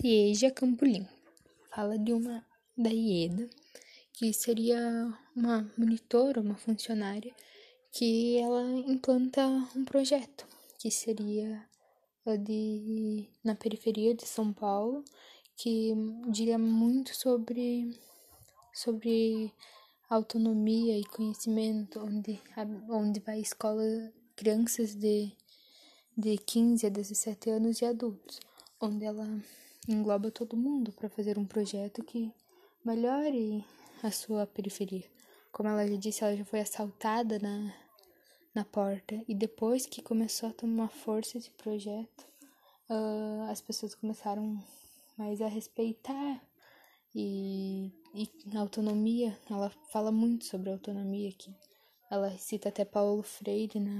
Cieja Campo fala de uma da IEDA, que seria uma monitora, uma funcionária, que ela implanta um projeto, que seria de na periferia de São Paulo, que diria muito sobre sobre autonomia e conhecimento, onde onde vai escola crianças de de 15 a 17 anos e adultos, onde ela engloba todo mundo para fazer um projeto que melhore a sua periferia. Como ela já disse, ela já foi assaltada na, na porta e depois que começou a tomar força esse projeto, uh, as pessoas começaram mais a respeitar e, e autonomia. Ela fala muito sobre autonomia aqui. Ela cita até Paulo Freire na